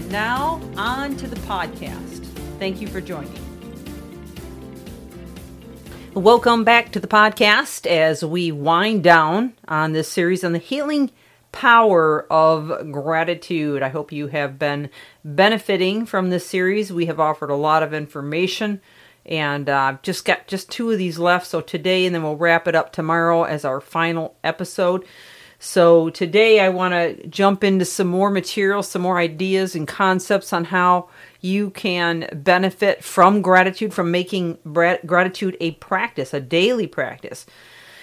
And now, on to the podcast. Thank you for joining. Welcome back to the podcast as we wind down on this series on the healing power of gratitude. I hope you have been benefiting from this series. We have offered a lot of information and uh, just got just two of these left. So today, and then we'll wrap it up tomorrow as our final episode. So today, I want to jump into some more material, some more ideas and concepts on how you can benefit from gratitude, from making gratitude a practice, a daily practice.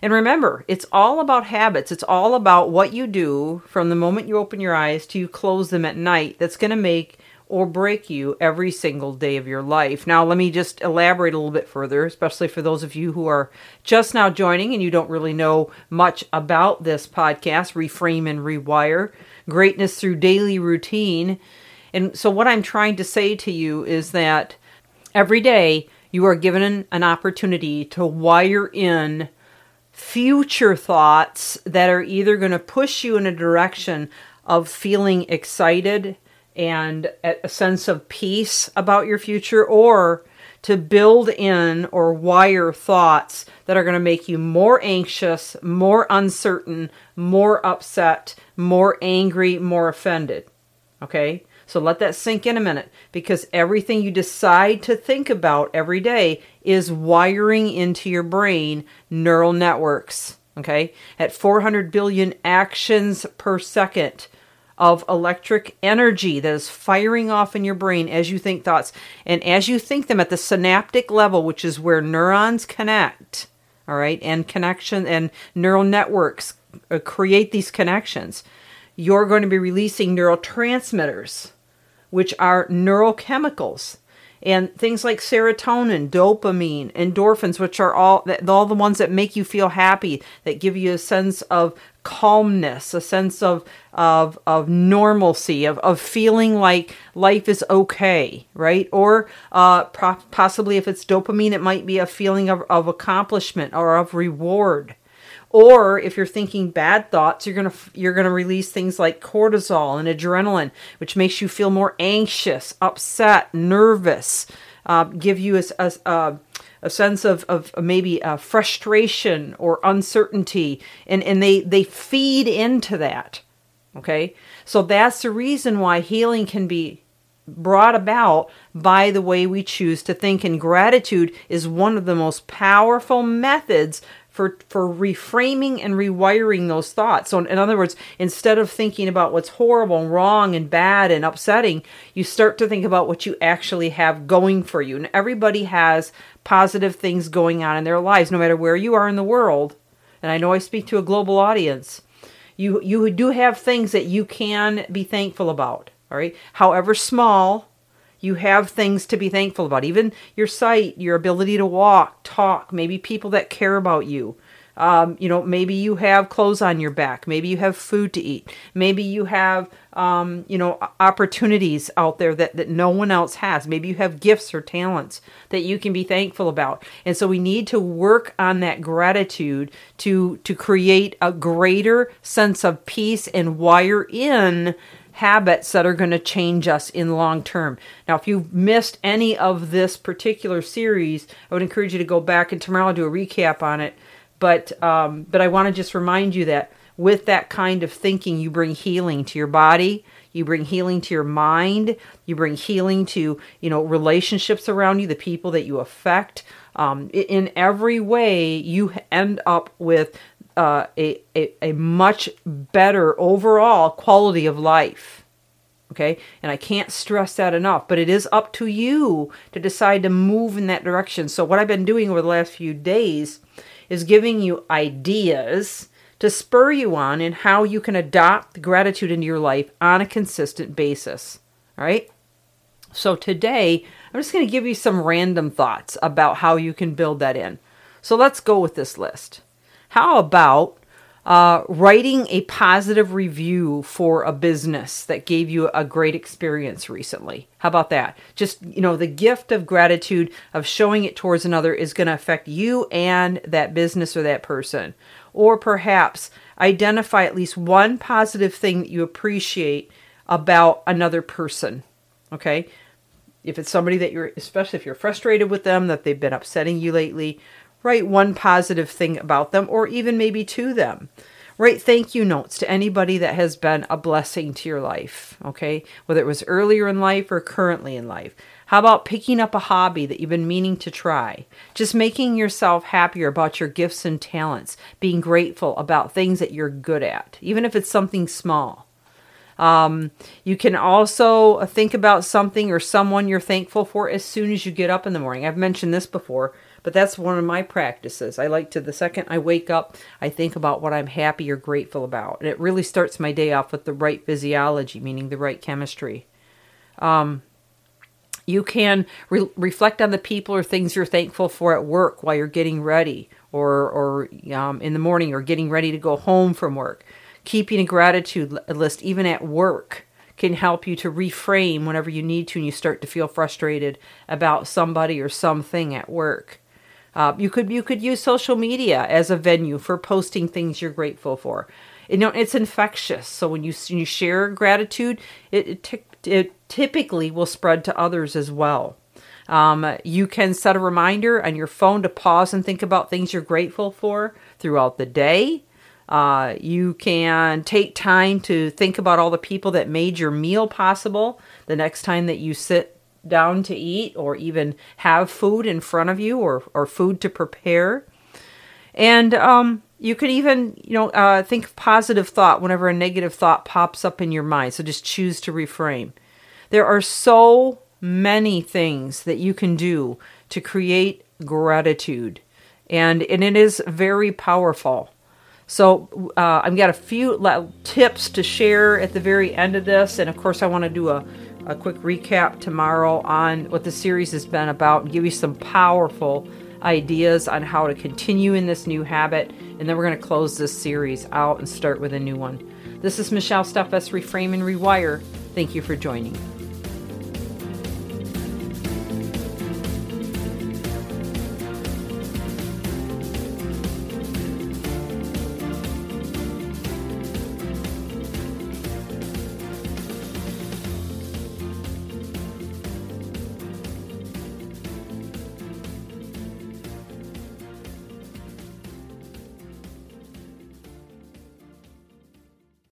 And remember, it's all about habits. It's all about what you do from the moment you open your eyes to you close them at night that's going to make or break you every single day of your life. Now, let me just elaborate a little bit further, especially for those of you who are just now joining and you don't really know much about this podcast, Reframe and Rewire Greatness Through Daily Routine. And so, what I'm trying to say to you is that every day you are given an opportunity to wire in future thoughts that are either going to push you in a direction of feeling excited and a sense of peace about your future or to build in or wire thoughts that are going to make you more anxious, more uncertain, more upset, more angry, more offended. Okay? So let that sink in a minute because everything you decide to think about every day is wiring into your brain neural networks. Okay? At 400 billion actions per second of electric energy that is firing off in your brain as you think thoughts. And as you think them at the synaptic level, which is where neurons connect, all right, and connection and neural networks uh, create these connections, you're going to be releasing neurotransmitters, which are neurochemicals and things like serotonin, dopamine, endorphins, which are all all the ones that make you feel happy, that give you a sense of calmness, a sense of of of normalcy, of of feeling like life is okay, right? Or uh, pro- possibly if it's dopamine, it might be a feeling of, of accomplishment or of reward. Or if you're thinking bad thoughts, you're gonna you're gonna release things like cortisol and adrenaline, which makes you feel more anxious, upset, nervous, uh, give you a, a, a a sense of, of maybe uh, frustration or uncertainty and, and they, they feed into that okay? So that's the reason why healing can be brought about by the way we choose to think and gratitude is one of the most powerful methods for for reframing and rewiring those thoughts. So in other words, instead of thinking about what's horrible and wrong and bad and upsetting, you start to think about what you actually have going for you. And everybody has positive things going on in their lives no matter where you are in the world. And I know I speak to a global audience. You you do have things that you can be thankful about, all right? However small, you have things to be thankful about. Even your sight, your ability to walk, talk, maybe people that care about you. Um, you know, maybe you have clothes on your back. Maybe you have food to eat. Maybe you have, um, you know, opportunities out there that, that no one else has. Maybe you have gifts or talents that you can be thankful about. And so we need to work on that gratitude to to create a greater sense of peace and wire in habits that are going to change us in long term. Now, if you've missed any of this particular series, I would encourage you to go back and tomorrow I'll do a recap on it. But um, but I want to just remind you that with that kind of thinking, you bring healing to your body, you bring healing to your mind, you bring healing to you know relationships around you, the people that you affect. Um, in every way, you end up with uh, a, a, a much better overall quality of life. Okay, and I can't stress that enough, but it is up to you to decide to move in that direction. So, what I've been doing over the last few days is giving you ideas to spur you on in how you can adopt gratitude into your life on a consistent basis. All right. So today, I'm just going to give you some random thoughts about how you can build that in. So let's go with this list. How about uh, writing a positive review for a business that gave you a great experience recently. How about that? Just, you know, the gift of gratitude of showing it towards another is going to affect you and that business or that person. Or perhaps identify at least one positive thing that you appreciate about another person. Okay? If it's somebody that you're, especially if you're frustrated with them, that they've been upsetting you lately, Write one positive thing about them or even maybe to them. Write thank you notes to anybody that has been a blessing to your life, okay? Whether it was earlier in life or currently in life. How about picking up a hobby that you've been meaning to try? Just making yourself happier about your gifts and talents, being grateful about things that you're good at, even if it's something small. Um, you can also think about something or someone you're thankful for as soon as you get up in the morning. I've mentioned this before. But that's one of my practices. I like to, the second I wake up, I think about what I'm happy or grateful about. And it really starts my day off with the right physiology, meaning the right chemistry. Um, you can re- reflect on the people or things you're thankful for at work while you're getting ready or, or um, in the morning or getting ready to go home from work. Keeping a gratitude list, even at work, can help you to reframe whenever you need to and you start to feel frustrated about somebody or something at work. Uh, you could you could use social media as a venue for posting things you're grateful for. You know, it's infectious. So when you when you share gratitude, it, it, t- it typically will spread to others as well. Um, you can set a reminder on your phone to pause and think about things you're grateful for throughout the day. Uh, you can take time to think about all the people that made your meal possible the next time that you sit down to eat or even have food in front of you or, or food to prepare. And um, you could even, you know, uh, think positive thought whenever a negative thought pops up in your mind. So just choose to reframe. There are so many things that you can do to create gratitude, and and it is very powerful. So uh, I've got a few tips to share at the very end of this, and of course I want to do a a quick recap tomorrow on what the series has been about and give you some powerful ideas on how to continue in this new habit. And then we're going to close this series out and start with a new one. This is Michelle Steffes, Reframe and Rewire. Thank you for joining.